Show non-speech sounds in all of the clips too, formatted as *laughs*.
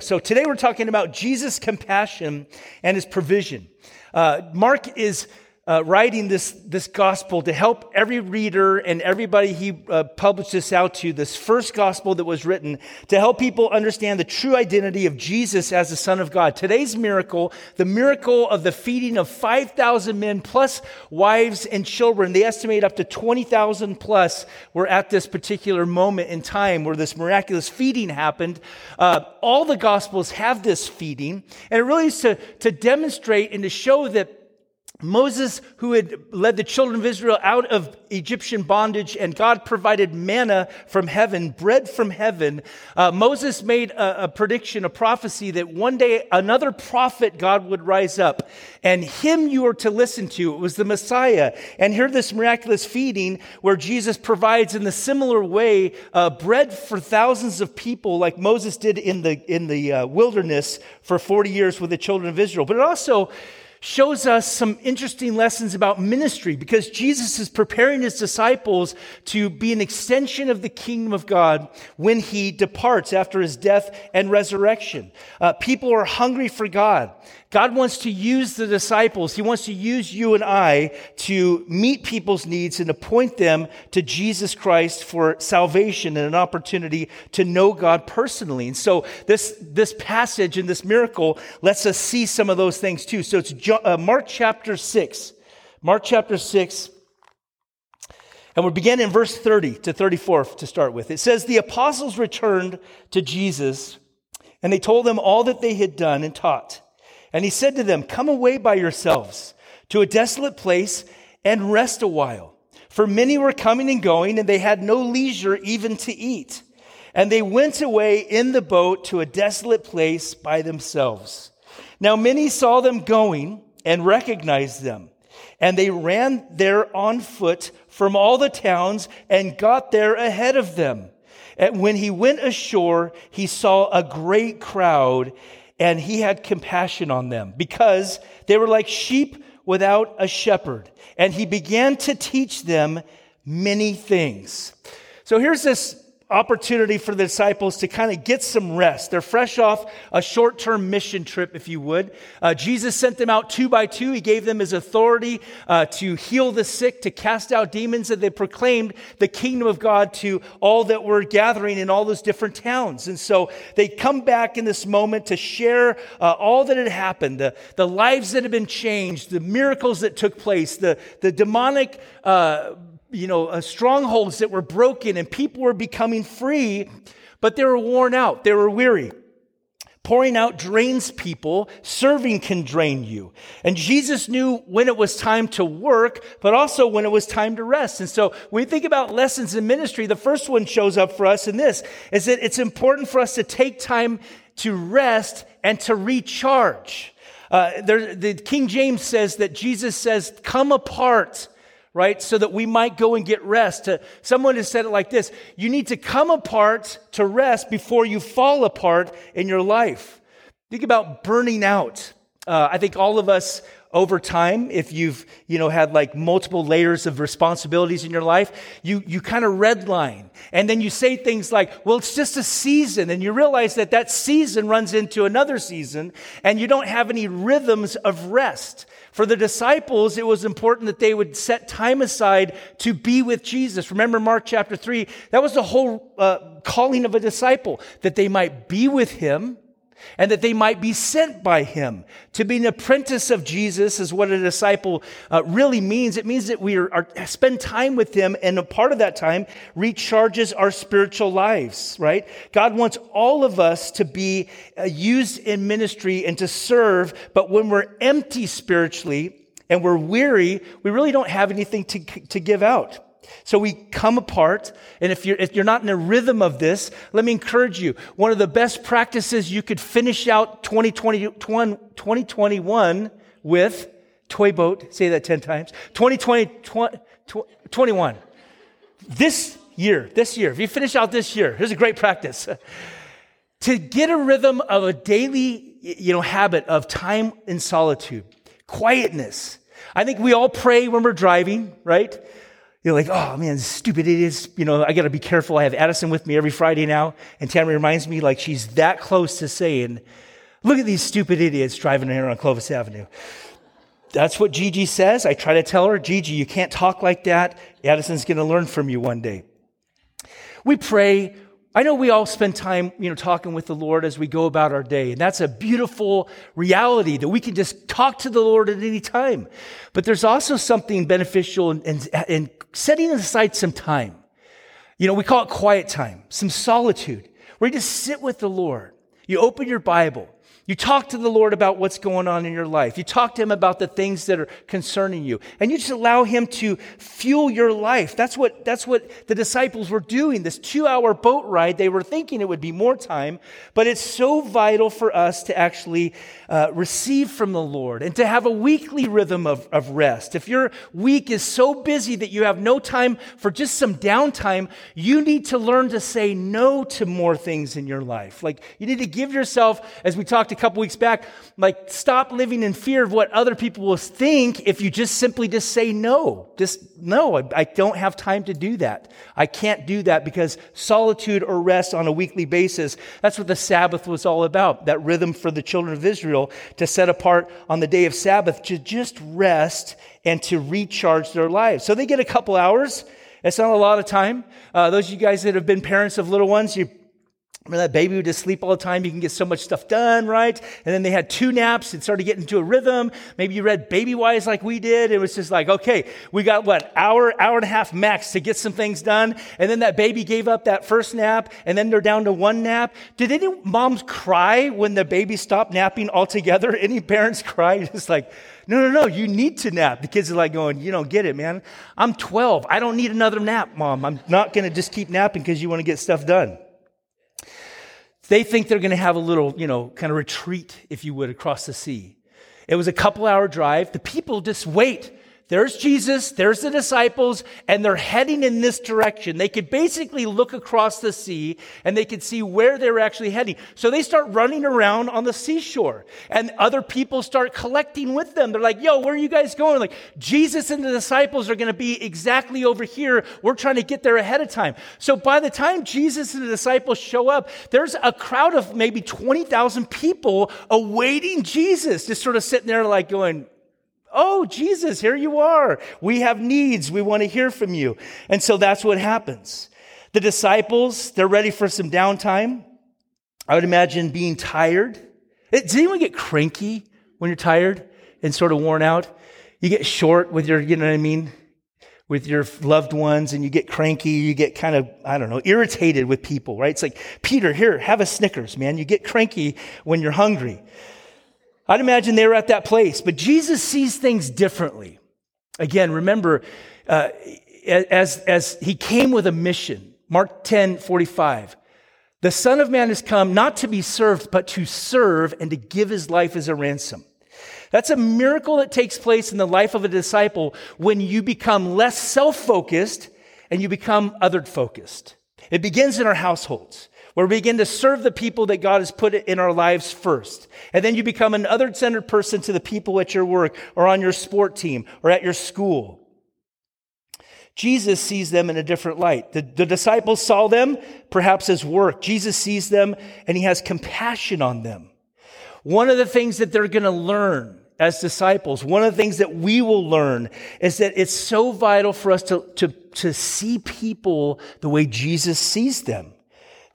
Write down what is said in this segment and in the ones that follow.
So today we're talking about Jesus' compassion and his provision. Uh, Mark is uh, writing this, this gospel to help every reader and everybody he uh, published this out to, this first gospel that was written, to help people understand the true identity of Jesus as the Son of God. Today's miracle, the miracle of the feeding of 5,000 men plus wives and children, they estimate up to 20,000 plus were at this particular moment in time where this miraculous feeding happened. Uh, all the gospels have this feeding, and it really is to, to demonstrate and to show that Moses, who had led the children of Israel out of Egyptian bondage, and God provided manna from heaven, bread from heaven. Uh, Moses made a, a, prediction, a prophecy that one day another prophet God would rise up, and him you are to listen to. It was the Messiah. And here, this miraculous feeding where Jesus provides, in the similar way, uh, bread for thousands of people, like Moses did in the in the uh, wilderness for forty years with the children of Israel. But it also shows us some interesting lessons about ministry because Jesus is preparing his disciples to be an extension of the kingdom of God when he departs after his death and resurrection. Uh, people are hungry for God. God wants to use the disciples. He wants to use you and I to meet people's needs and to point them to Jesus Christ for salvation and an opportunity to know God personally. And so this, this passage and this miracle lets us see some of those things too. So it's uh, Mark chapter 6. Mark chapter 6. And we begin in verse 30 to 34 to start with. It says, The apostles returned to Jesus and they told him all that they had done and taught. And he said to them, Come away by yourselves to a desolate place and rest a while. For many were coming and going, and they had no leisure even to eat. And they went away in the boat to a desolate place by themselves. Now many saw them going and recognized them. And they ran there on foot from all the towns and got there ahead of them. And when he went ashore, he saw a great crowd and he had compassion on them because they were like sheep without a shepherd. And he began to teach them many things. So here's this opportunity for the disciples to kind of get some rest. They're fresh off a short term mission trip, if you would. Uh, Jesus sent them out two by two. He gave them his authority uh, to heal the sick, to cast out demons, and they proclaimed the kingdom of God to all that were gathering in all those different towns. And so they come back in this moment to share uh, all that had happened, the, the lives that had been changed, the miracles that took place, the, the demonic uh, you know, uh, strongholds that were broken and people were becoming free, but they were worn out. They were weary. Pouring out drains people. Serving can drain you. And Jesus knew when it was time to work, but also when it was time to rest. And so when we think about lessons in ministry, the first one shows up for us in this, is that it's important for us to take time to rest and to recharge. Uh, there, the King James says that Jesus says, come apart right? So that we might go and get rest. someone has said it like this You need to come apart to rest before you fall apart in your life. Think about burning out. Uh, I think all of us over time, if you've, you know, had like multiple layers of responsibilities in your life, you, you kind of redline. And then you say things like, well, it's just a season. And you realize that that season runs into another season and you don't have any rhythms of rest. For the disciples, it was important that they would set time aside to be with Jesus. Remember Mark chapter 3? That was the whole uh, calling of a disciple, that they might be with him and that they might be sent by him. To be an apprentice of Jesus is what a disciple uh, really means. It means that we are, are, spend time with him, and a part of that time recharges our spiritual lives, right? God wants all of us to be uh, used in ministry and to serve, but when we're empty spiritually and we're weary, we really don't have anything to, to give out. So we come apart. And if you're, if you're not in a rhythm of this, let me encourage you. One of the best practices you could finish out 2020, 2021 with, toy boat, say that 10 times, 2020, 20, 21. This year, this year, if you finish out this year, here's a great practice. *laughs* to get a rhythm of a daily, you know, habit of time in solitude, quietness. I think we all pray when we're driving, right? You're like, oh man, stupid idiots. You know, I got to be careful. I have Addison with me every Friday now. And Tammy reminds me like she's that close to saying, look at these stupid idiots driving here on Clovis Avenue. That's what Gigi says. I try to tell her, Gigi, you can't talk like that. Addison's going to learn from you one day. We pray. I know we all spend time, you know, talking with the Lord as we go about our day. And that's a beautiful reality that we can just talk to the Lord at any time. But there's also something beneficial in, in, in setting aside some time. You know, we call it quiet time, some solitude, where you just sit with the Lord. You open your Bible. You talk to the Lord about what's going on in your life. You talk to Him about the things that are concerning you. And you just allow Him to fuel your life. That's what, that's what the disciples were doing. This two hour boat ride, they were thinking it would be more time, but it's so vital for us to actually uh, receive from the Lord and to have a weekly rhythm of, of rest. If your week is so busy that you have no time for just some downtime, you need to learn to say no to more things in your life. Like you need to give yourself, as we talked couple weeks back, like stop living in fear of what other people will think if you just simply just say no. Just no, I, I don't have time to do that. I can't do that because solitude or rest on a weekly basis, that's what the Sabbath was all about. That rhythm for the children of Israel to set apart on the day of Sabbath to just rest and to recharge their lives. So they get a couple hours. It's not a lot of time. Uh, those of you guys that have been parents of little ones, you Remember that baby would just sleep all the time. You can get so much stuff done, right? And then they had two naps and started getting into a rhythm. Maybe you read Babywise like we did. It was just like, okay, we got what, hour, hour and a half max to get some things done. And then that baby gave up that first nap and then they're down to one nap. Did any moms cry when the baby stopped napping altogether? *laughs* Any parents cry? *laughs* Just like, no, no, no, you need to nap. The kids are like going, you don't get it, man. I'm 12. I don't need another nap, mom. I'm not going to just keep napping because you want to get stuff done. They think they're going to have a little, you know, kind of retreat, if you would, across the sea. It was a couple hour drive. The people just wait there's Jesus, there's the disciples, and they're heading in this direction. They could basically look across the sea and they could see where they were actually heading. So they start running around on the seashore and other people start collecting with them. They're like, yo, where are you guys going? Like, Jesus and the disciples are going to be exactly over here. We're trying to get there ahead of time. So by the time Jesus and the disciples show up, there's a crowd of maybe 20,000 people awaiting Jesus, just sort of sitting there like going, Oh, Jesus, here you are. We have needs. We want to hear from you. And so that's what happens. The disciples, they're ready for some downtime. I would imagine being tired. Does anyone get cranky when you're tired and sort of worn out? You get short with your, you know what I mean? With your loved ones and you get cranky, you get kind of, I don't know, irritated with people, right? It's like, Peter, here, have a Snickers, man. You get cranky when you're hungry. I'd imagine they were at that place, but Jesus sees things differently. Again, remember, uh, as, as he came with a mission, Mark 10 45, the Son of Man has come not to be served, but to serve and to give his life as a ransom. That's a miracle that takes place in the life of a disciple when you become less self focused and you become other focused. It begins in our households where we begin to serve the people that God has put in our lives first. And then you become an other centered person to the people at your work or on your sport team or at your school. Jesus sees them in a different light. The, the, disciples saw them perhaps as work. Jesus sees them and he has compassion on them. One of the things that they're going to learn as disciples, one of the things that we will learn is that it's so vital for us to, to, to see people the way Jesus sees them.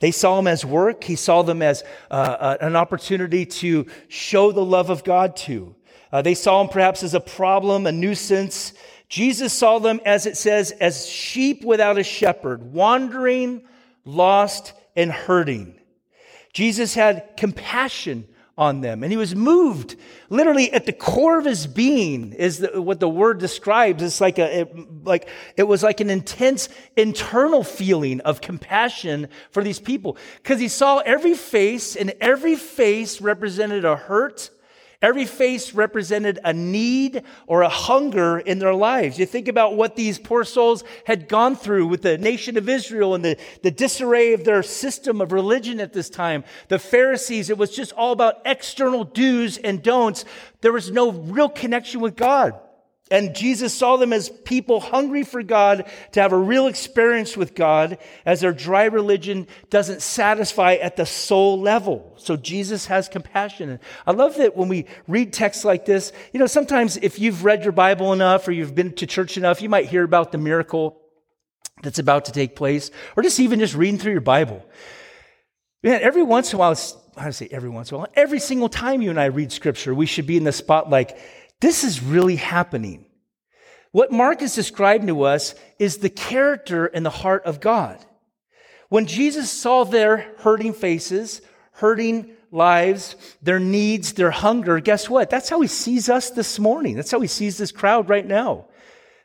They saw him as work. He saw them as uh, uh, an opportunity to show the love of God to. Uh, they saw him perhaps as a problem, a nuisance. Jesus saw them, as it says, as sheep without a shepherd, wandering, lost, and hurting. Jesus had compassion on them. And he was moved literally at the core of his being is the, what the word describes. It's like a, it, like, it was like an intense internal feeling of compassion for these people because he saw every face and every face represented a hurt Every face represented a need or a hunger in their lives. You think about what these poor souls had gone through with the nation of Israel and the, the disarray of their system of religion at this time. The Pharisees, it was just all about external do's and don'ts. There was no real connection with God. And Jesus saw them as people hungry for God to have a real experience with God as their dry religion doesn't satisfy at the soul level. So Jesus has compassion. And I love that when we read texts like this, you know, sometimes if you've read your Bible enough or you've been to church enough, you might hear about the miracle that's about to take place or just even just reading through your Bible. Man, every once in a while, I say every once in a while, every single time you and I read scripture, we should be in the spot like, this is really happening. What Mark is describing to us is the character and the heart of God. When Jesus saw their hurting faces, hurting lives, their needs, their hunger, guess what? That's how he sees us this morning. That's how he sees this crowd right now.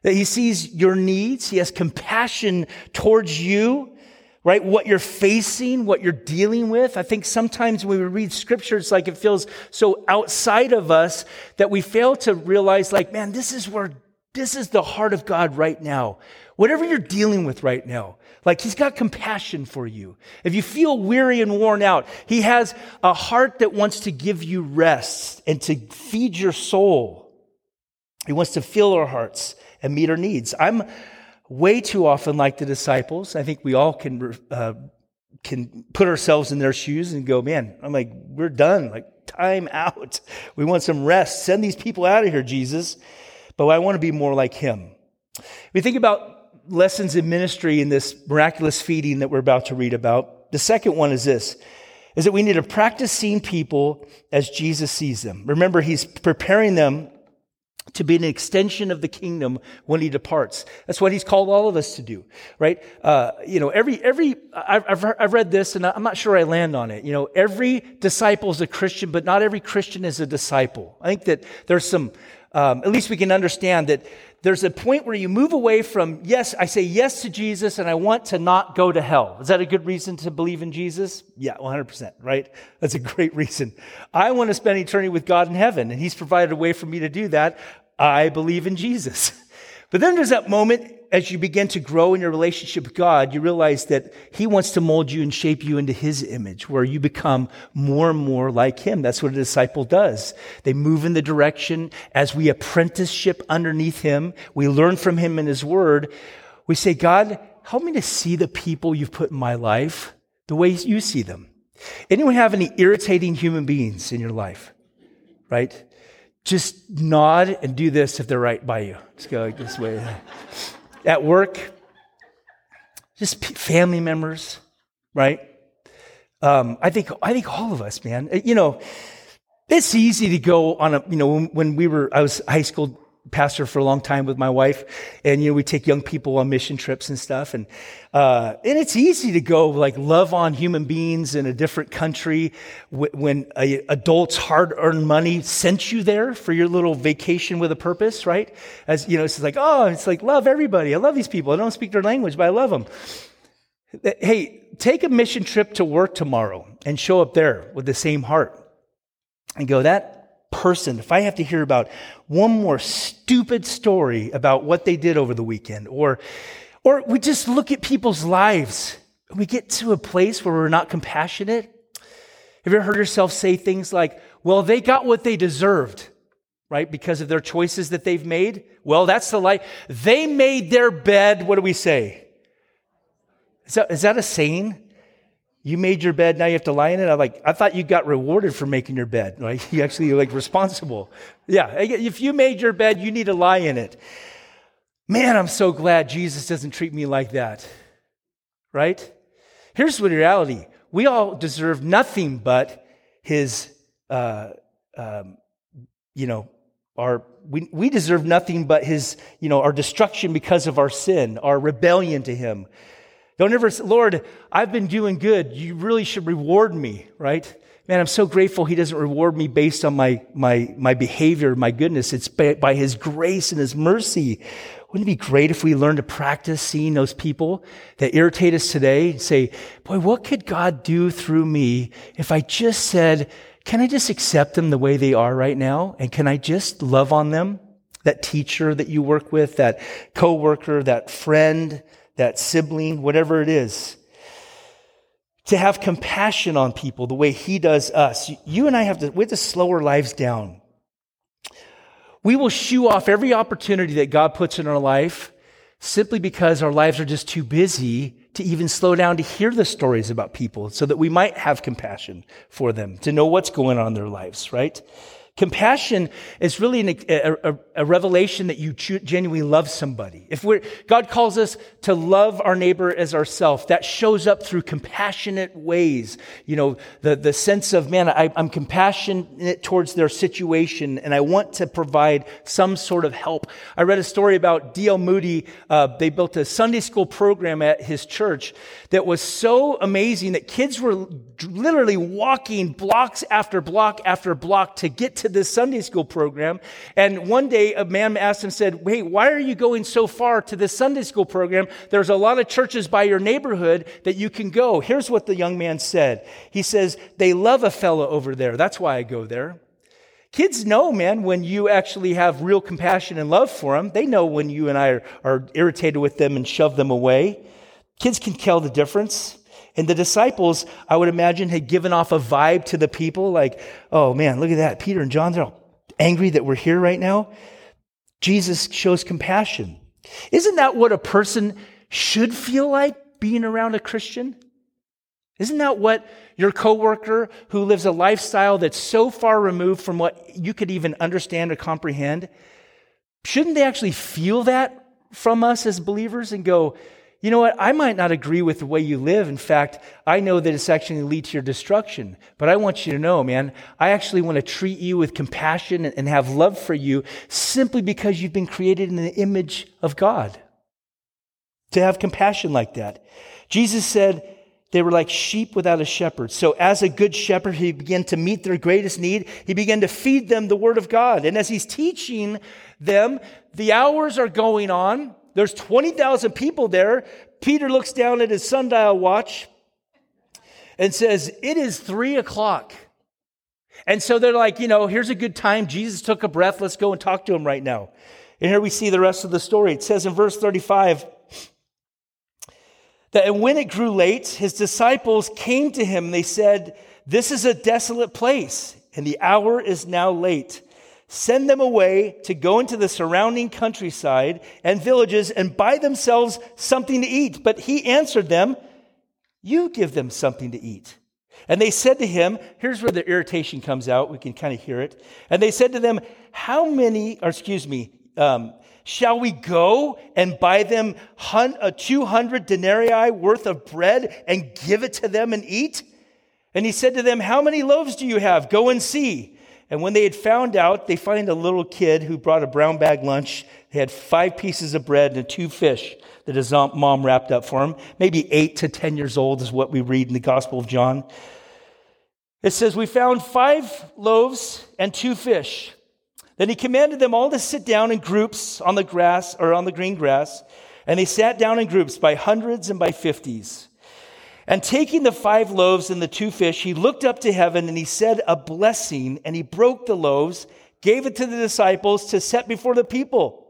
That he sees your needs. He has compassion towards you right? What you're facing, what you're dealing with. I think sometimes when we read scripture, it's like it feels so outside of us that we fail to realize, like, man, this is where, this is the heart of God right now. Whatever you're dealing with right now, like he's got compassion for you. If you feel weary and worn out, he has a heart that wants to give you rest and to feed your soul. He wants to fill our hearts and meet our needs. I'm, way too often like the disciples. I think we all can, uh, can put ourselves in their shoes and go, man, I'm like, we're done. Like, time out. *laughs* We want some rest. Send these people out of here, Jesus. But I want to be more like him. We think about lessons in ministry in this miraculous feeding that we're about to read about. The second one is this is that we need to practice seeing people as Jesus sees them. Remember, he's preparing them to be an extension of the kingdom when he departs. That's what he's called all of us to do, right? Uh, you know, every, every, I've, I've, read this and I'm not sure I land on it. You know, every disciple is a Christian, but not every Christian is a disciple. I think that there's some, um, at least we can understand that there's a point where you move away from, yes, I say yes to Jesus and I want to not go to hell. Is that a good reason to believe in Jesus? Yeah, 100%, right? That's a great reason. I want to spend eternity with God in heaven and He's provided a way for me to do that. I believe in Jesus. *laughs* But then there's that moment as you begin to grow in your relationship with God, you realize that He wants to mold you and shape you into His image, where you become more and more like Him. That's what a disciple does. They move in the direction as we apprenticeship underneath Him. We learn from Him and His Word. We say, God, help me to see the people you've put in my life the way you see them. Anyone have any irritating human beings in your life? Right? Just nod and do this if they're right by you. Just go like this way. At work, just family members, right? Um, I think I think all of us, man. You know, it's easy to go on a. You know, when, when we were, I was high school pastor for a long time with my wife, and you know we take young people on mission trips and stuff, and uh, and it's easy to go like love on human beings in a different country when a adult's hard-earned money sent you there for your little vacation with a purpose, right? As you know, it's like oh, it's like love everybody. I love these people. I don't speak their language, but I love them. Hey, take a mission trip to work tomorrow and show up there with the same heart and go that person, if I have to hear about one more stupid story about what they did over the weekend, or, or we just look at people's lives, we get to a place where we're not compassionate. Have you ever heard yourself say things like, well, they got what they deserved, right? Because of their choices that they've made? Well, that's the life. They made their bed. What do we say? Is that, is that a saying? You made your bed, now you have to lie in it. I like, I thought you got rewarded for making your bed, *laughs* right? You actually like responsible. Yeah, if you made your bed, you need to lie in it. Man, I'm so glad Jesus doesn't treat me like that, right? Here's the reality: we all deserve nothing but His, uh, um, you know, our we, we deserve nothing but His, you know, our destruction because of our sin, our rebellion to Him. Don't ever say, Lord, I've been doing good. You really should reward me, right? Man, I'm so grateful he doesn't reward me based on my, my, my behavior, my goodness. It's by, by his grace and his mercy. Wouldn't it be great if we learned to practice seeing those people that irritate us today and say, boy, what could God do through me if I just said, can I just accept them the way they are right now? And can I just love on them? That teacher that you work with, that coworker, that friend, that sibling, whatever it is. To have compassion on people the way he does us. You and I have to, we have to slow our lives down. we will shoo off every opportunity that God puts in our life simply because our lives are just too busy to even slow down to hear the stories about people so that we might have compassion for them, to know what's going on in their lives, right? Compassion is really an, a, a, a, revelation that you genuinely love somebody. If we're, God calls us to love our neighbor as ourself, that shows up through compassionate ways. You know, the, the sense of, man, I, I'm compassionate towards their situation and I want to provide some sort of help. I read a story about D.L. Moody. Uh, they built a Sunday school program at his church that was so amazing that kids were literally walking blocks after block after block to get to this Sunday school program. And one day a man asked him, said, Wait, why are you going so far to this Sunday school program? There's a lot of churches by your neighborhood that you can go. Here's what the young man said. He says, They love a fellow over there. That's why I go there. Kids know, man, when you actually have real compassion and love for them. They know when you and I are, are irritated with them and shove them away. Kids can tell the difference. And the disciples, I would imagine, had given off a vibe to the people like, oh man, look at that. Peter and John, they're all angry that we're here right now. Jesus shows compassion. Isn't that what a person should feel like being around a Christian? Isn't that what your coworker who lives a lifestyle that's so far removed from what you could even understand or comprehend? Shouldn't they actually feel that from us as believers and go, you know what? I might not agree with the way you live. In fact, I know that it's actually going to lead to your destruction. But I want you to know, man, I actually want to treat you with compassion and have love for you simply because you've been created in the image of God. To have compassion like that. Jesus said, they were like sheep without a shepherd. So, as a good shepherd, he began to meet their greatest need. He began to feed them the word of God. And as he's teaching them, the hours are going on. There's 20,000 people there. Peter looks down at his sundial watch and says, It is three o'clock. And so they're like, you know, here's a good time. Jesus took a breath. Let's go and talk to him right now. And here we see the rest of the story. It says in verse 35 that when it grew late, his disciples came to him. They said, This is a desolate place, and the hour is now late. Send them away to go into the surrounding countryside and villages and buy themselves something to eat. But he answered them, You give them something to eat. And they said to him, Here's where the irritation comes out. We can kind of hear it. And they said to them, How many, or excuse me, um, shall we go and buy them a 200 denarii worth of bread and give it to them and eat? And he said to them, How many loaves do you have? Go and see. And when they had found out, they find a little kid who brought a brown bag lunch. They had five pieces of bread and two fish that his mom wrapped up for him. Maybe eight to 10 years old is what we read in the Gospel of John. It says, We found five loaves and two fish. Then he commanded them all to sit down in groups on the grass or on the green grass. And they sat down in groups by hundreds and by fifties. And taking the five loaves and the two fish, he looked up to heaven and he said a blessing, and he broke the loaves, gave it to the disciples to set before the people.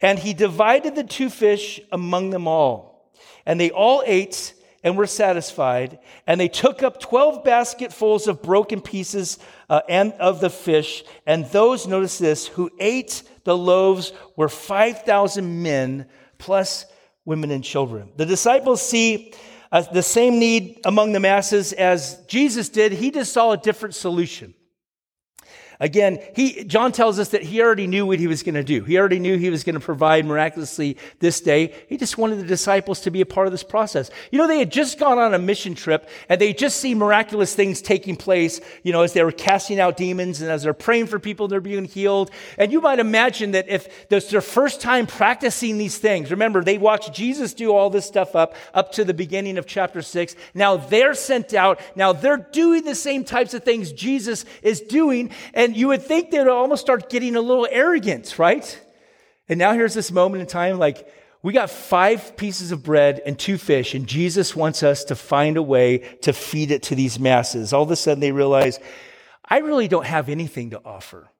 And he divided the two fish among them all. And they all ate and were satisfied. And they took up 12 basketfuls of broken pieces uh, and of the fish. And those, notice this, who ate the loaves were 5,000 men plus women and children. The disciples see uh, the same need among the masses as Jesus did, he just saw a different solution. Again, he, John tells us that he already knew what he was going to do. He already knew he was going to provide miraculously this day. He just wanted the disciples to be a part of this process. You know, they had just gone on a mission trip and they just see miraculous things taking place, you know, as they were casting out demons and as they're praying for people, they're being healed. And you might imagine that if that's their first time practicing these things, remember, they watched Jesus do all this stuff up, up to the beginning of chapter six. Now they're sent out. Now they're doing the same types of things Jesus is doing. And and you would think they would almost start getting a little arrogant, right? And now here's this moment in time like, we got five pieces of bread and two fish, and Jesus wants us to find a way to feed it to these masses. All of a sudden, they realize, I really don't have anything to offer.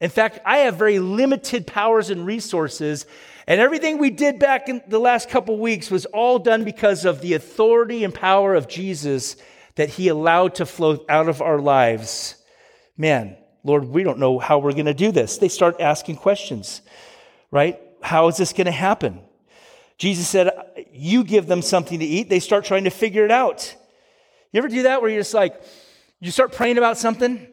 In fact, I have very limited powers and resources, and everything we did back in the last couple weeks was all done because of the authority and power of Jesus that he allowed to flow out of our lives. Man, Lord, we don't know how we're going to do this. They start asking questions, right? How is this going to happen? Jesus said, You give them something to eat. They start trying to figure it out. You ever do that where you're just like, you start praying about something,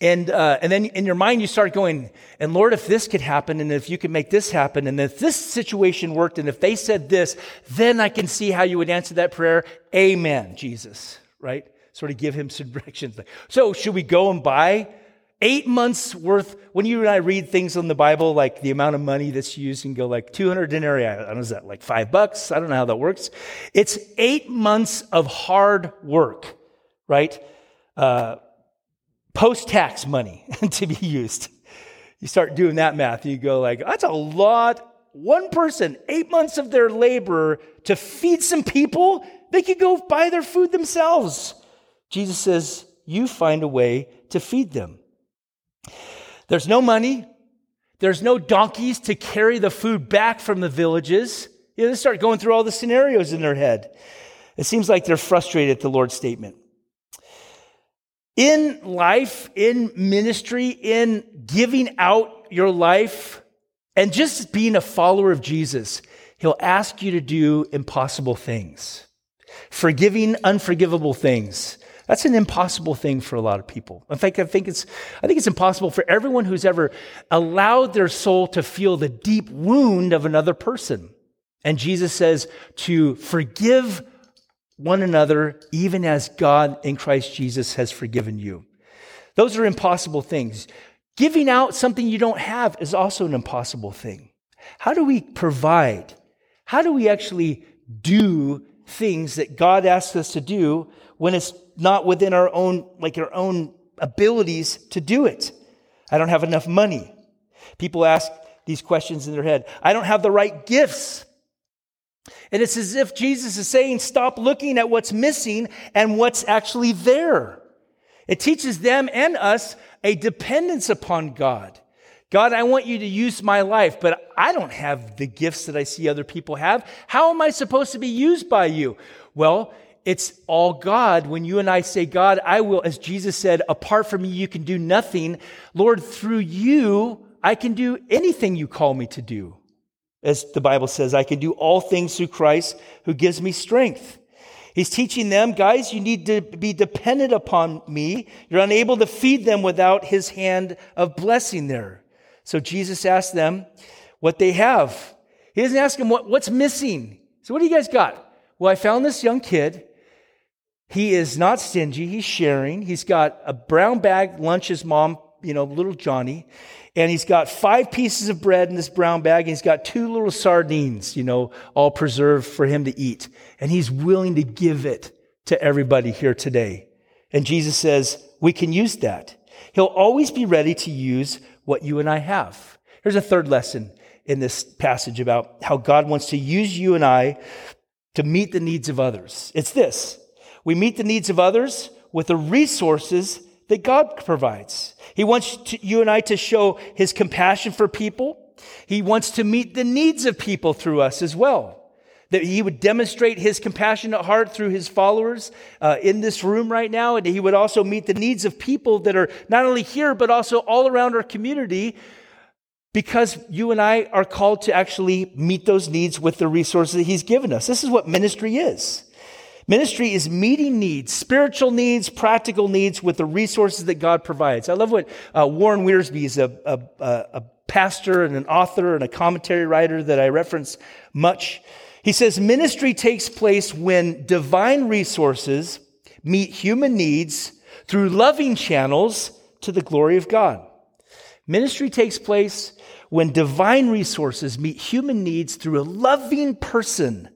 and, uh, and then in your mind, you start going, and Lord, if this could happen, and if you could make this happen, and if this situation worked, and if they said this, then I can see how you would answer that prayer. Amen, Jesus, right? Sort of give him some *laughs* directions. So, should we go and buy eight months worth? When you and I read things in the Bible, like the amount of money that's used, and go like 200 denarii, I don't know, is that like five bucks? I don't know how that works. It's eight months of hard work, right? Uh, post tax money *laughs* to be used. You start doing that math, you go like, that's a lot. One person, eight months of their labor to feed some people, they could go buy their food themselves. Jesus says, you find a way to feed them. There's no money. There's no donkeys to carry the food back from the villages. You know, they start going through all the scenarios in their head. It seems like they're frustrated at the Lord's statement. In life, in ministry, in giving out your life, and just being a follower of Jesus, He'll ask you to do impossible things, forgiving unforgivable things. That's an impossible thing for a lot of people. In fact, I think it's, I think it's impossible for everyone who's ever allowed their soul to feel the deep wound of another person. And Jesus says to forgive one another, even as God in Christ Jesus has forgiven you. Those are impossible things. Giving out something you don't have is also an impossible thing. How do we provide? How do we actually do things that God asks us to do when it's not within our own, like our own abilities to do it? I don't have enough money. People ask these questions in their head. I don't have the right gifts. And it's as if Jesus is saying, stop looking at what's missing and what's actually there. It teaches them and us a dependence upon God. God, I want you to use my life, but I don't have the gifts that I see other people have. How am I supposed to be used by you? Well, it's all God. When you and I say, God, I will, as Jesus said, apart from me, you can do nothing. Lord, through you, I can do anything you call me to do. As the Bible says, I can do all things through Christ who gives me strength. He's teaching them, guys, you need to be dependent upon me. You're unable to feed them without his hand of blessing there. So Jesus asked them what they have. He doesn't ask them what, what's missing. So, what do you guys got? Well, I found this young kid. He is not stingy. He's sharing. He's got a brown bag lunch his mom, you know, little Johnny and he's got five pieces of bread in this brown bag, and he's got two little sardines, you know, all preserved for him to eat. And he's willing to give it to everybody here today. And Jesus says, we can use that. He'll always be ready to use what you and I have. Here's a third lesson in this passage about how God wants to use you and I to meet the needs of others. It's this. We meet the needs of others with the resources that God provides. He wants to, you and I to show his compassion for people. He wants to meet the needs of people through us as well. That he would demonstrate his compassionate heart through his followers uh, in this room right now. And he would also meet the needs of people that are not only here, but also all around our community because you and I are called to actually meet those needs with the resources that he's given us. This is what ministry is. Ministry is meeting needs, spiritual needs, practical needs with the resources that God provides. I love what uh, Warren Wiersbe is a, a, a pastor and an author and a commentary writer that I reference much. He says ministry takes place when divine resources meet human needs through loving channels to the glory of God. Ministry takes place when divine resources meet human needs through a loving person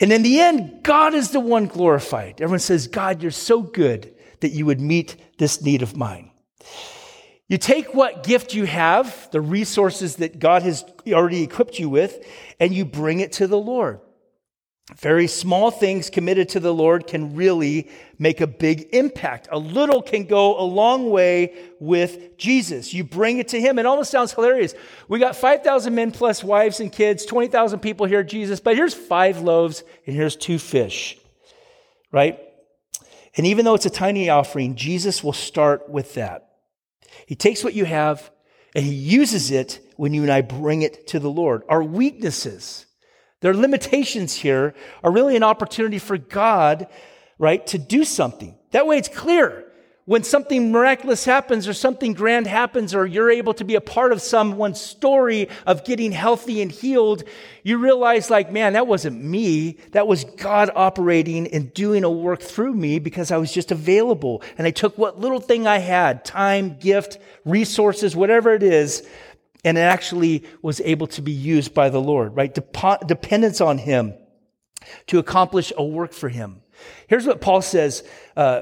and in the end, God is the one glorified. Everyone says, God, you're so good that you would meet this need of mine. You take what gift you have, the resources that God has already equipped you with, and you bring it to the Lord. Very small things committed to the Lord can really make a big impact. A little can go a long way with Jesus. You bring it to Him. It almost sounds hilarious. We got 5,000 men plus wives and kids, 20,000 people here, Jesus, but here's five loaves and here's two fish, right? And even though it's a tiny offering, Jesus will start with that. He takes what you have and he uses it when you and I bring it to the Lord. Our weaknesses, their limitations here are really an opportunity for God, right, to do something. That way it's clear when something miraculous happens or something grand happens or you're able to be a part of someone's story of getting healthy and healed, you realize like, man, that wasn't me. That was God operating and doing a work through me because I was just available. And I took what little thing I had, time, gift, resources, whatever it is, and it actually was able to be used by the Lord, right? Dep- dependence on Him to accomplish a work for Him. Here's what Paul says. Uh,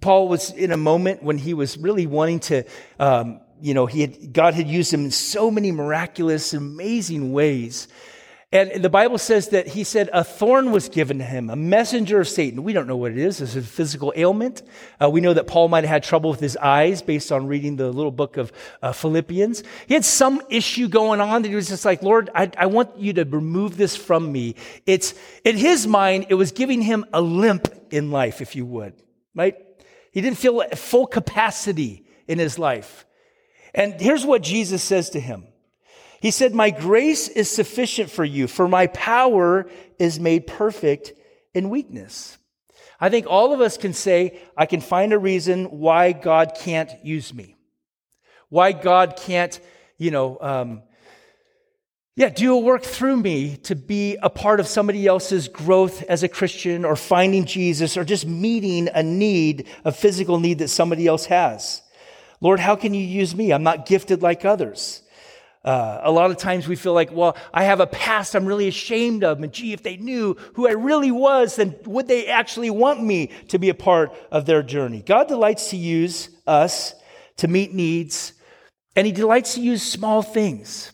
Paul was in a moment when he was really wanting to, um, you know, he had, God had used him in so many miraculous, amazing ways. And the Bible says that he said a thorn was given to him, a messenger of Satan. We don't know what it is. It's a physical ailment. Uh, we know that Paul might have had trouble with his eyes based on reading the little book of uh, Philippians. He had some issue going on that he was just like, Lord, I, I want you to remove this from me. It's, in his mind, it was giving him a limp in life, if you would, right? He didn't feel full capacity in his life. And here's what Jesus says to him. He said, My grace is sufficient for you, for my power is made perfect in weakness. I think all of us can say, I can find a reason why God can't use me. Why God can't, you know, um, yeah, do a work through me to be a part of somebody else's growth as a Christian or finding Jesus or just meeting a need, a physical need that somebody else has. Lord, how can you use me? I'm not gifted like others. Uh, a lot of times we feel like, well, I have a past I'm really ashamed of. And gee, if they knew who I really was, then would they actually want me to be a part of their journey? God delights to use us to meet needs, and He delights to use small things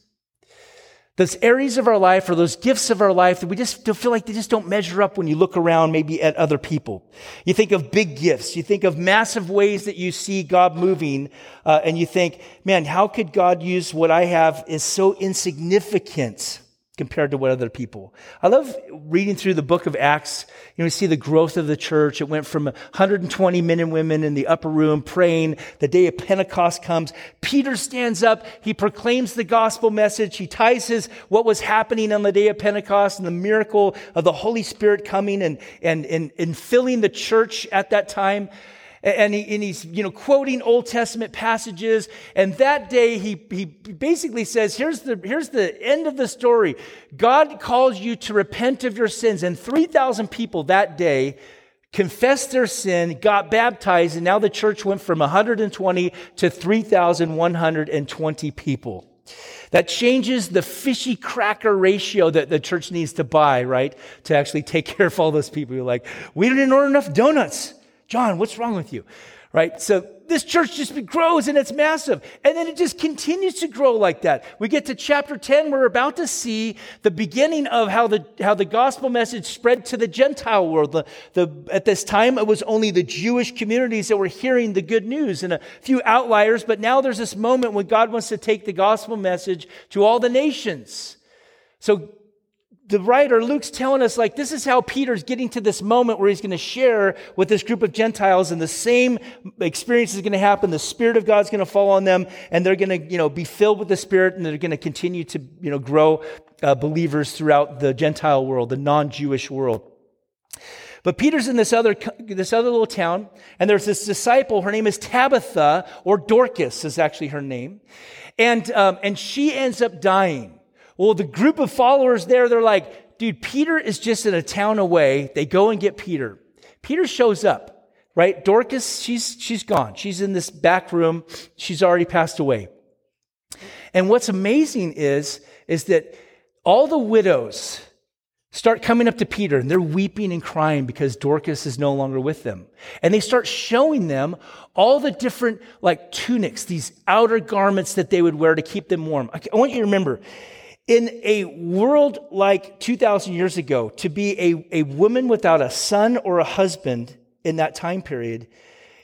those areas of our life or those gifts of our life that we just feel like they just don't measure up when you look around maybe at other people. You think of big gifts. You think of massive ways that you see God moving, uh, and you think, man, how could God use what I have is so insignificant? Compared to what other people. I love reading through the book of Acts. You know, we see the growth of the church. It went from 120 men and women in the upper room praying. The day of Pentecost comes. Peter stands up. He proclaims the gospel message. He ties his, what was happening on the day of Pentecost and the miracle of the Holy Spirit coming and, and, and, and filling the church at that time and, he, and he's you know quoting Old Testament passages. And that day he, he basically says, here's the, here's the end of the story. God calls you to repent of your sins. And 3,000 people that day confessed their sin, got baptized, and now the church went from 120 to 3,120 people. That changes the fishy cracker ratio that the church needs to buy, right? To actually take *laughs* care of all those people who are like, we didn't order enough donuts. John, what's wrong with you? Right? So this church just grows and it's massive. And then it just continues to grow like that. We get to chapter 10, we're about to see the beginning of how the, how the gospel message spread to the Gentile world. The, the, at this time, it was only the Jewish communities that were hearing the good news and a few outliers. But now there's this moment when God wants to take the gospel message to all the nations. So the writer, Luke's telling us, like, this is how Peter's getting to this moment where he's going to share with this group of Gentiles, and the same experience is going to happen. The Spirit of God's going to fall on them, and they're going to, you know, be filled with the Spirit, and they're going to continue to, you know, grow uh, believers throughout the Gentile world, the non Jewish world. But Peter's in this other, this other little town, and there's this disciple. Her name is Tabitha, or Dorcas is actually her name. And, um, and she ends up dying. Well, the group of followers there, they're like, dude, Peter is just in a town away. They go and get Peter. Peter shows up, right? Dorcas, she's, she's gone. She's in this back room. She's already passed away. And what's amazing is, is that all the widows start coming up to Peter and they're weeping and crying because Dorcas is no longer with them. And they start showing them all the different like tunics, these outer garments that they would wear to keep them warm. I want you to remember, in a world like 2,000 years ago, to be a, a woman without a son or a husband in that time period,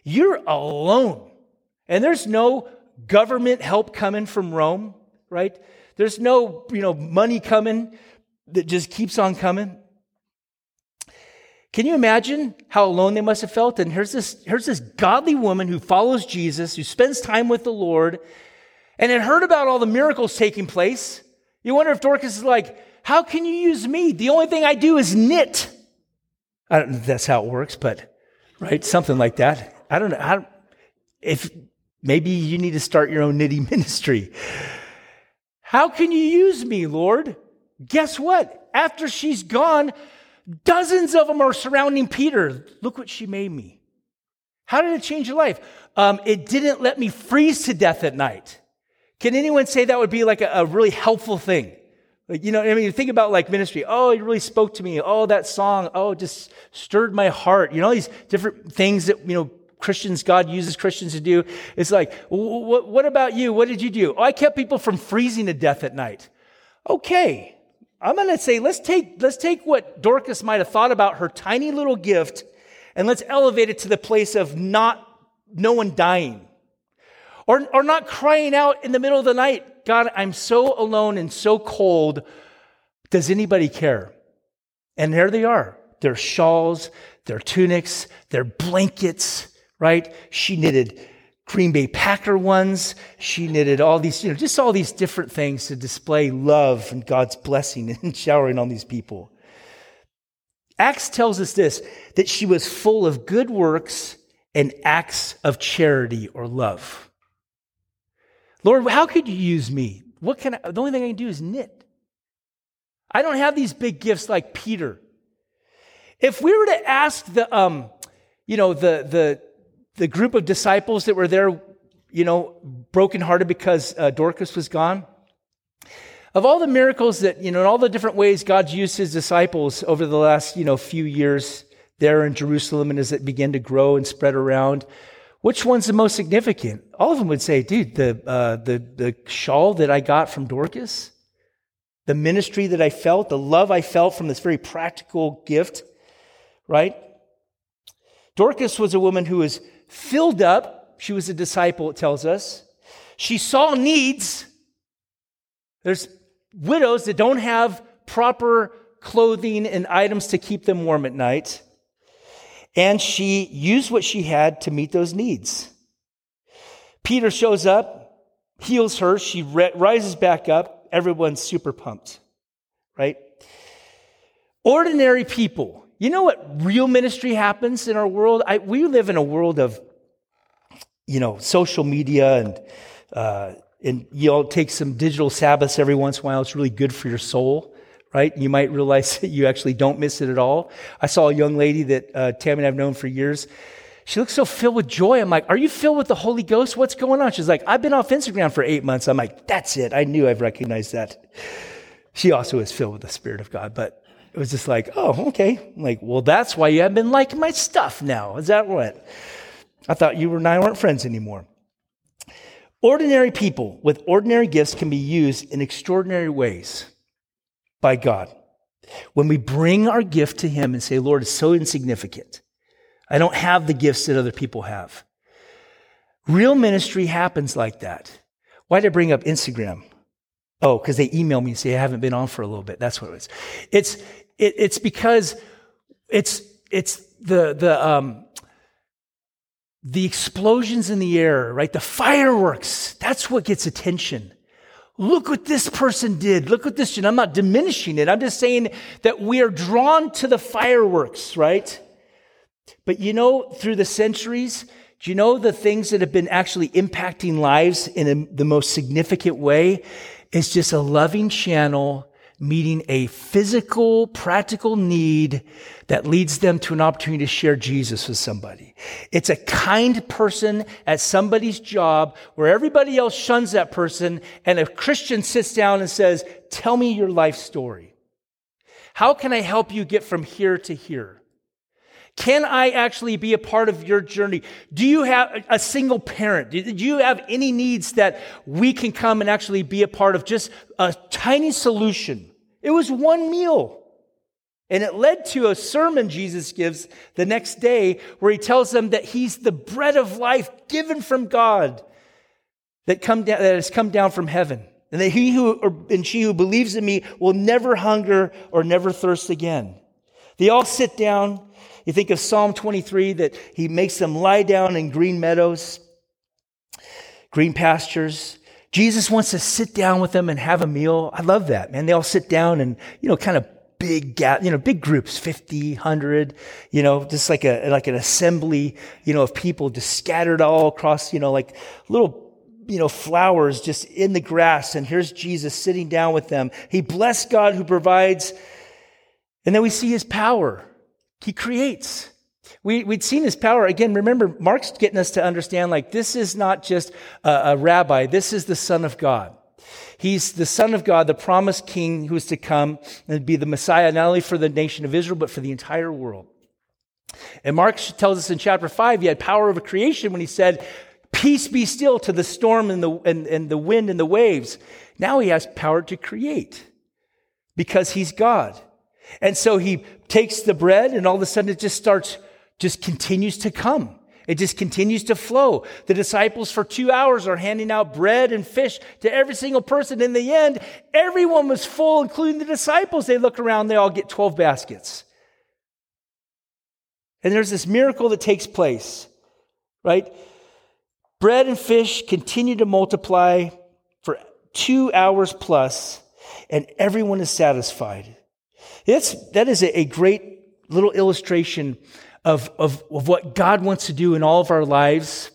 you're alone. And there's no government help coming from Rome, right? There's no, you know, money coming that just keeps on coming. Can you imagine how alone they must have felt? And here's this, here's this godly woman who follows Jesus, who spends time with the Lord, and had heard about all the miracles taking place. You wonder if Dorcas is like, How can you use me? The only thing I do is knit. I don't know if that's how it works, but right, something like that. I don't know. I don't, if maybe you need to start your own knitting *laughs* ministry. How can you use me, Lord? Guess what? After she's gone, dozens of them are surrounding Peter. Look what she made me. How did it change your life? Um, it didn't let me freeze to death at night. Can anyone say that would be like a, a really helpful thing? Like, you know, I mean, think about like ministry. Oh, it really spoke to me. Oh, that song. Oh, just stirred my heart. You know, these different things that, you know, Christians, God uses Christians to do. It's like, what, what about you? What did you do? Oh, I kept people from freezing to death at night. Okay. I'm going to say, let's take, let's take what Dorcas might have thought about her tiny little gift and let's elevate it to the place of not, no one dying. Or, or not crying out in the middle of the night, God, I'm so alone and so cold. Does anybody care? And there they are. Their shawls, their tunics, their blankets, right? She knitted Green Bay Packer ones. She knitted all these, you know, just all these different things to display love and God's blessing *laughs* and showering on these people. Acts tells us this that she was full of good works and acts of charity or love. Lord, how could you use me? What can I, the only thing I can do is knit. I don't have these big gifts like Peter. If we were to ask the, um, you know, the, the, the group of disciples that were there, you know, brokenhearted because uh, Dorcas was gone, of all the miracles that, you know, in all the different ways God's used his disciples over the last, you know, few years there in Jerusalem and as it began to grow and spread around, which one's the most significant? All of them would say, dude, the, uh, the, the shawl that I got from Dorcas, the ministry that I felt, the love I felt from this very practical gift, right? Dorcas was a woman who was filled up. She was a disciple, it tells us. She saw needs. There's widows that don't have proper clothing and items to keep them warm at night. And she used what she had to meet those needs. Peter shows up, heals her, she rises back up. Everyone's super pumped, right? Ordinary people. You know what real ministry happens in our world? I, we live in a world of, you know, social media and, uh, and you'll take some digital Sabbaths every once in a while. It's really good for your soul right? You might realize *laughs* that you actually don't miss it at all. I saw a young lady that uh, Tammy and I've known for years. She looks so filled with joy. I'm like, Are you filled with the Holy Ghost? What's going on? She's like, I've been off Instagram for eight months. I'm like, That's it. I knew I've recognized that. She also is filled with the Spirit of God, but it was just like, Oh, okay. I'm like, well, that's why you haven't been liking my stuff now. Is that what? I thought you and I weren't friends anymore. Ordinary people with ordinary gifts can be used in extraordinary ways by God. When we bring our gift to Him and say, Lord, it's so insignificant. I don't have the gifts that other people have. Real ministry happens like that. Why did I bring up Instagram? Oh, because they email me and say, I haven't been on for a little bit. That's what it is. It's, it, it's because it's, it's the, the, um, the explosions in the air, right? The fireworks. That's what gets attention. Look what this person did. Look what this did. I'm not diminishing it. I'm just saying that we are drawn to the fireworks, right? But you know, through the centuries, do you know the things that have been actually impacting lives in a, the most significant way? Is just a loving channel meeting a physical, practical need that leads them to an opportunity to share Jesus with somebody. It's a kind person at somebody's job where everybody else shuns that person and a Christian sits down and says, tell me your life story. How can I help you get from here to here? Can I actually be a part of your journey? Do you have a single parent? Do you have any needs that we can come and actually be a part of? Just a tiny solution. It was one meal. And it led to a sermon Jesus gives the next day where he tells them that he's the bread of life given from God that, come down, that has come down from heaven. And that he who, or, and she who believes in me will never hunger or never thirst again. They all sit down You think of Psalm 23 that he makes them lie down in green meadows, green pastures. Jesus wants to sit down with them and have a meal. I love that, man. They all sit down and, you know, kind of big gap, you know, big groups, 50, 100, you know, just like a, like an assembly, you know, of people just scattered all across, you know, like little, you know, flowers just in the grass. And here's Jesus sitting down with them. He blessed God who provides. And then we see his power. He creates. We, we'd seen his power. Again, remember, Mark's getting us to understand like this is not just a, a rabbi, this is the Son of God. He's the Son of God, the promised King who is to come and be the Messiah, not only for the nation of Israel, but for the entire world. And Mark tells us in chapter 5, he had power over creation when he said, Peace be still to the storm and the, and, and the wind and the waves. Now he has power to create because he's God. And so he takes the bread and all of a sudden it just starts, just continues to come. It just continues to flow. The disciples for two hours are handing out bread and fish to every single person. In the end, everyone was full, including the disciples. They look around, they all get 12 baskets. And there's this miracle that takes place, right? Bread and fish continue to multiply for two hours plus, and everyone is satisfied. That's, that is a, a great little illustration of, of, of what God wants to do in all of our lives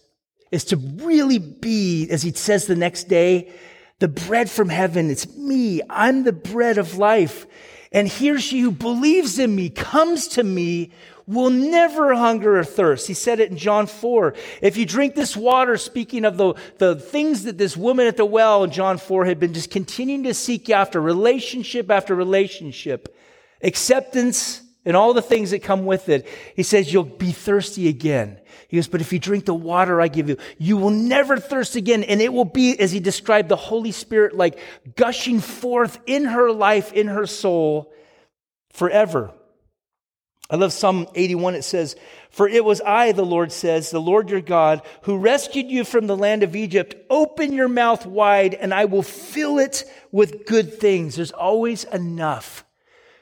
is to really be, as he says the next day, the bread from heaven. It's me. I'm the bread of life. And he or she who believes in me, comes to me, will never hunger or thirst. He said it in John 4. If you drink this water, speaking of the, the things that this woman at the well in John 4 had been just continuing to seek after, relationship after relationship, acceptance, and all the things that come with it. He says, You'll be thirsty again. He goes, But if you drink the water I give you, you will never thirst again. And it will be, as he described, the Holy Spirit like gushing forth in her life, in her soul, forever. I love Psalm 81. It says, For it was I, the Lord says, the Lord your God, who rescued you from the land of Egypt. Open your mouth wide, and I will fill it with good things. There's always enough.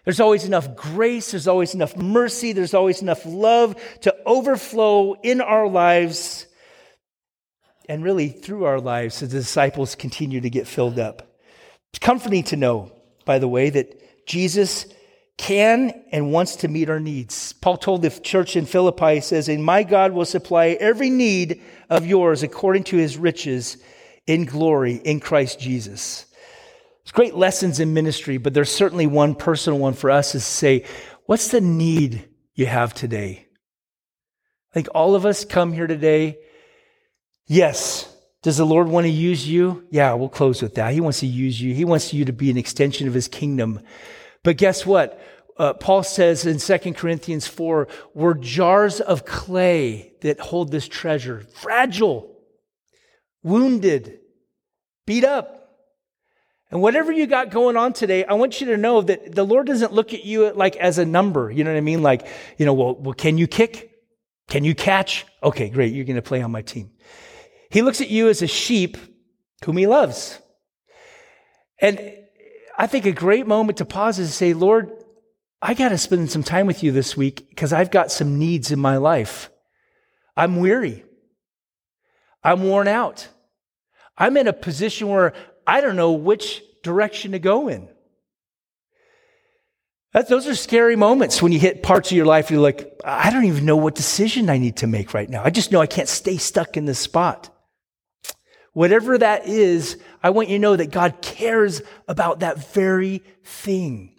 There's always enough grace, there's always enough mercy, there's always enough love to overflow in our lives and really through our lives as the disciples continue to get filled up. It's comforting to know, by the way, that Jesus can and wants to meet our needs. Paul told the church in Philippi, he says, And my God will supply every need of yours according to his riches in glory in Christ Jesus. There's great lessons in ministry, but there's certainly one personal one for us is to say, what's the need you have today? I think all of us come here today. Yes. Does the Lord want to use you? Yeah, we'll close with that. He wants to use you. He wants you to be an extension of his kingdom. But guess what? Uh, Paul says in 2 Corinthians 4, we're jars of clay that hold this treasure, fragile, wounded, beat up. And whatever you got going on today, I want you to know that the Lord doesn't look at you like as a number. You know what I mean? Like, you know, well, well can you kick? Can you catch? Okay, great. You're going to play on my team. He looks at you as a sheep whom he loves. And I think a great moment to pause is to say, Lord, I got to spend some time with you this week because I've got some needs in my life. I'm weary. I'm worn out. I'm in a position where I don't know which direction to go in. That, those are scary moments when you hit parts of your life, you're like, I don't even know what decision I need to make right now. I just know I can't stay stuck in this spot. Whatever that is, I want you to know that God cares about that very thing.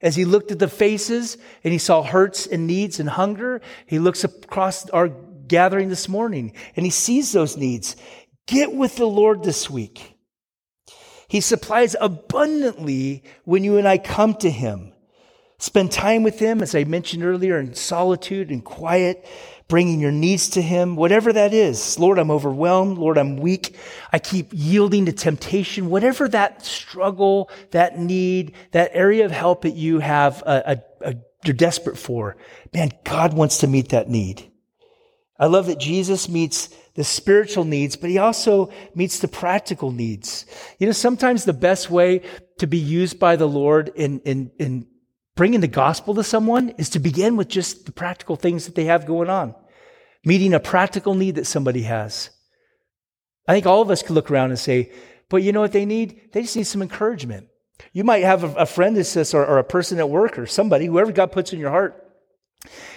As he looked at the faces and he saw hurts and needs and hunger, he looks across our gathering this morning and he sees those needs. Get with the Lord this week. He supplies abundantly when you and I come to Him. Spend time with Him, as I mentioned earlier, in solitude and quiet, bringing your needs to Him, whatever that is. Lord, I'm overwhelmed. Lord, I'm weak. I keep yielding to temptation. Whatever that struggle, that need, that area of help that you have, a, a, a, you're desperate for, man, God wants to meet that need. I love that Jesus meets the spiritual needs, but he also meets the practical needs. You know, sometimes the best way to be used by the Lord in, in, in bringing the gospel to someone is to begin with just the practical things that they have going on, meeting a practical need that somebody has. I think all of us could look around and say, but you know what they need? They just need some encouragement. You might have a, a friend that says, or, or a person at work or somebody, whoever God puts in your heart.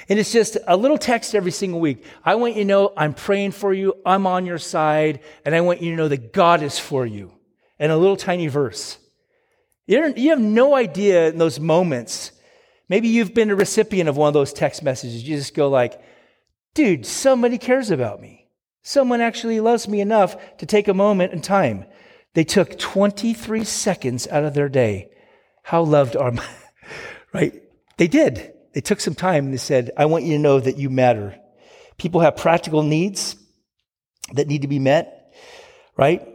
And it's just a little text every single week. I want you to know I'm praying for you. I'm on your side. And I want you to know that God is for you. And a little tiny verse. You you have no idea in those moments. Maybe you've been a recipient of one of those text messages. You just go like, dude, somebody cares about me. Someone actually loves me enough to take a moment in time. They took 23 seconds out of their day. How loved are my, *laughs* right? They did. They took some time and they said, I want you to know that you matter. People have practical needs that need to be met, right?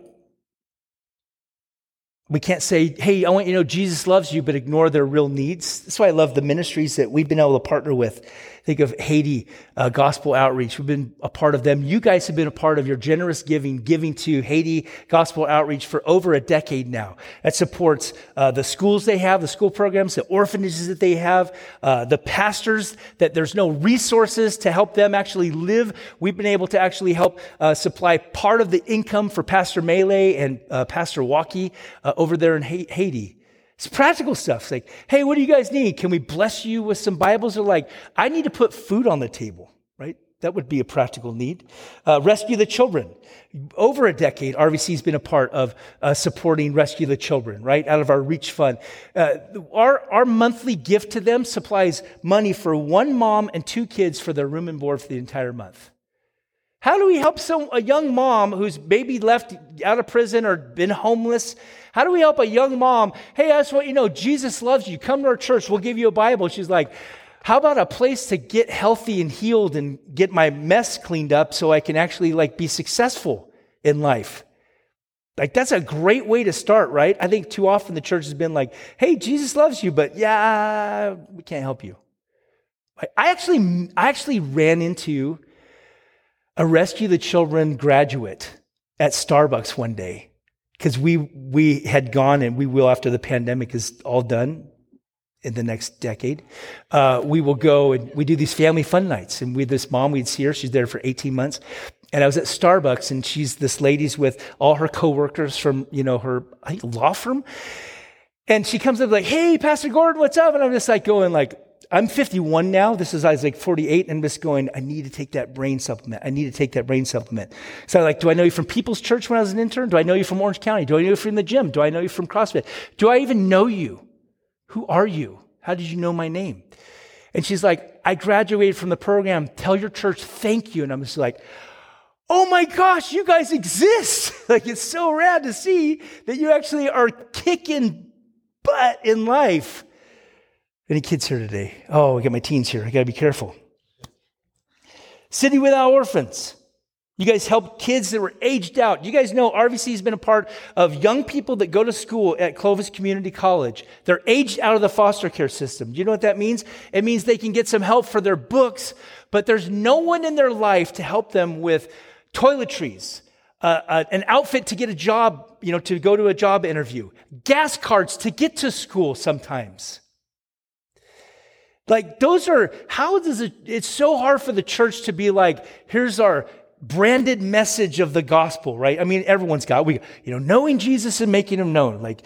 We can't say, hey, I want you to know Jesus loves you, but ignore their real needs. That's why I love the ministries that we've been able to partner with. Think of Haiti uh, Gospel Outreach. We've been a part of them. You guys have been a part of your generous giving, giving to Haiti Gospel Outreach for over a decade now. That supports uh, the schools they have, the school programs, the orphanages that they have, uh, the pastors that there's no resources to help them actually live. We've been able to actually help uh, supply part of the income for Pastor Melee and uh, Pastor Waki uh, over there in Haiti. It's practical stuff. It's like, hey, what do you guys need? Can we bless you with some Bibles? Or like, I need to put food on the table, right? That would be a practical need. Uh, rescue the children. Over a decade, RVC has been a part of uh, supporting Rescue the Children, right? Out of our Reach Fund. Uh, our, our monthly gift to them supplies money for one mom and two kids for their room and board for the entire month. How do we help some, a young mom who's maybe left out of prison or been homeless how do we help a young mom? Hey, I just want you know Jesus loves you. Come to our church. We'll give you a Bible. She's like, how about a place to get healthy and healed and get my mess cleaned up so I can actually like be successful in life? Like that's a great way to start, right? I think too often the church has been like, "Hey, Jesus loves you, but yeah, we can't help you." I actually I actually ran into a rescue the children graduate at Starbucks one day because we we had gone and we will after the pandemic is all done in the next decade. Uh, we will go and we do these family fun nights. And we this mom, we'd see her. She's there for 18 months. And I was at Starbucks and she's this lady's with all her coworkers from, you know, her law firm. And she comes up like, hey, Pastor Gordon, what's up? And I'm just like going like, I'm 51 now. This is I was like 48, and I'm just going. I need to take that brain supplement. I need to take that brain supplement. So I'm like, do I know you from People's Church when I was an intern? Do I know you from Orange County? Do I know you from the gym? Do I know you from CrossFit? Do I even know you? Who are you? How did you know my name? And she's like, I graduated from the program. Tell your church thank you. And I'm just like, oh my gosh, you guys exist. *laughs* like it's so rad to see that you actually are kicking butt in life. Any kids here today? Oh, I got my teens here. I got to be careful. City without orphans. You guys help kids that were aged out. You guys know RVC has been a part of young people that go to school at Clovis Community College. They're aged out of the foster care system. Do you know what that means? It means they can get some help for their books, but there's no one in their life to help them with toiletries, uh, uh, an outfit to get a job, you know, to go to a job interview, gas cards to get to school sometimes. Like, those are, how does it, it's so hard for the church to be like, here's our branded message of the gospel, right? I mean, everyone's got, we, you know, knowing Jesus and making him known. Like,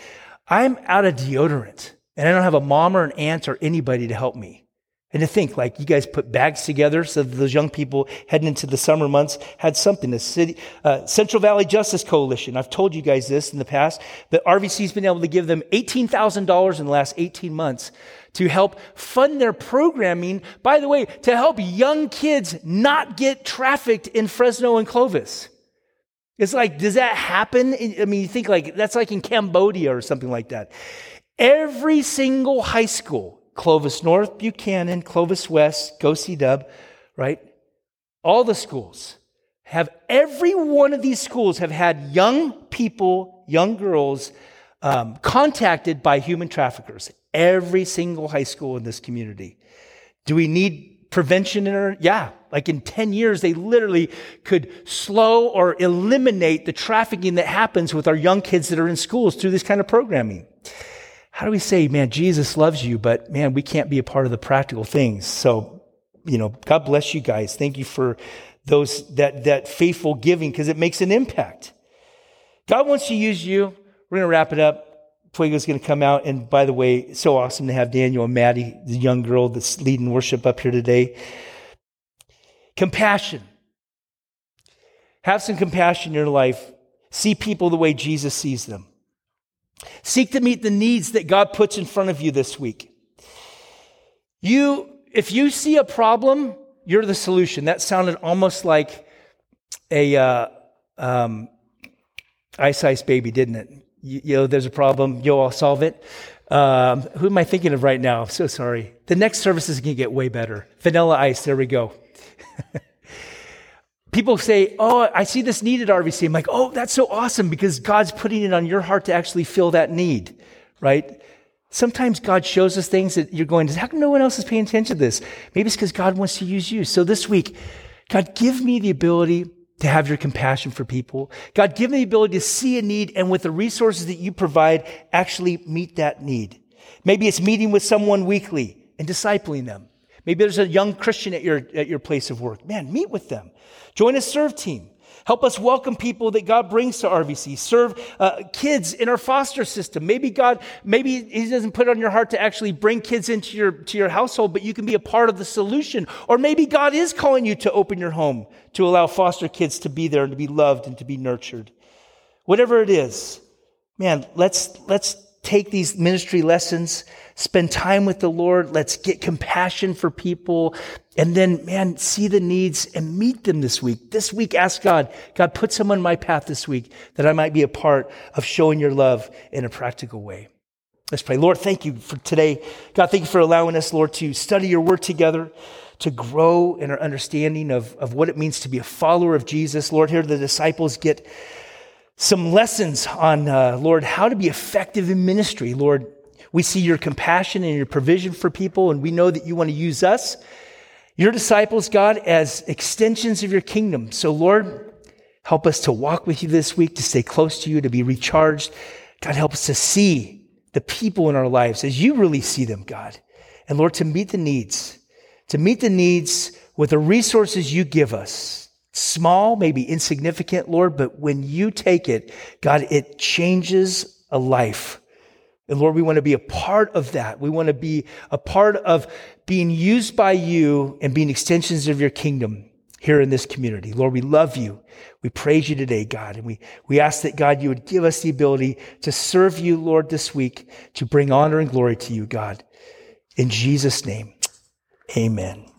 I'm out of deodorant and I don't have a mom or an aunt or anybody to help me. And to think, like, you guys put bags together so those young people heading into the summer months had something. The city, uh, Central Valley Justice Coalition, I've told you guys this in the past, but RVC's been able to give them $18,000 in the last 18 months to help fund their programming, by the way, to help young kids not get trafficked in Fresno and Clovis. It's like, does that happen? I mean, you think like that's like in Cambodia or something like that. Every single high school, Clovis North, Buchanan, Clovis West, Go See Dub, right? All the schools have every one of these schools have had young people, young girls, um, contacted by human traffickers every single high school in this community. Do we need prevention in our? Yeah. Like in 10 years, they literally could slow or eliminate the trafficking that happens with our young kids that are in schools through this kind of programming. how do we say, man, Jesus loves you, but man, we can't be a part of the practical things. So, you know, God bless you guys. Thank you for those, that, that faithful giving because it makes an impact. God wants to use you. We're going to wrap it up. Fuego's going to come out. And by the way, so awesome to have Daniel and Maddie, the young girl that's leading worship up here today. Compassion. Have some compassion in your life. See people the way Jesus sees them. Seek to meet the needs that God puts in front of you this week. You, if you see a problem, you're the solution. That sounded almost like a uh, um, ice ice baby, didn't it? You, you, know, there's a problem. Yo, I'll solve it. Um, who am I thinking of right now? I'm so sorry. The next service is going to get way better. Vanilla ice. There we go. *laughs* people say, Oh, I see this need at RVC. I'm like, Oh, that's so awesome because God's putting it on your heart to actually fill that need, right? Sometimes God shows us things that you're going, How come no one else is paying attention to this? Maybe it's because God wants to use you. So this week, God, give me the ability to have your compassion for people. God, give me the ability to see a need and with the resources that you provide, actually meet that need. Maybe it's meeting with someone weekly and discipling them. Maybe there's a young Christian at your, at your place of work. Man, meet with them. Join a serve team. Help us welcome people that God brings to RVC. Serve uh, kids in our foster system. Maybe God, maybe He doesn't put it on your heart to actually bring kids into your, to your household, but you can be a part of the solution. Or maybe God is calling you to open your home to allow foster kids to be there and to be loved and to be nurtured. Whatever it is, man, let's, let's take these ministry lessons, spend time with the Lord. Let's get compassion for people. And then, man, see the needs and meet them this week. This week, ask God, God, put someone in my path this week that I might be a part of showing your love in a practical way. Let's pray. Lord, thank you for today. God, thank you for allowing us, Lord, to study your word together, to grow in our understanding of, of what it means to be a follower of Jesus. Lord, here the disciples get some lessons on, uh, Lord, how to be effective in ministry. Lord, we see your compassion and your provision for people, and we know that you want to use us, your disciples, God, as extensions of your kingdom. So, Lord, help us to walk with you this week, to stay close to you, to be recharged. God, help us to see the people in our lives as you really see them, God. And Lord, to meet the needs, to meet the needs with the resources you give us small, maybe insignificant, Lord, but when you take it, God, it changes a life. And Lord, we want to be a part of that. We want to be a part of being used by you and being extensions of your kingdom here in this community. Lord, we love you. We praise you today, God. And we, we ask that, God, you would give us the ability to serve you, Lord, this week, to bring honor and glory to you, God. In Jesus' name, amen.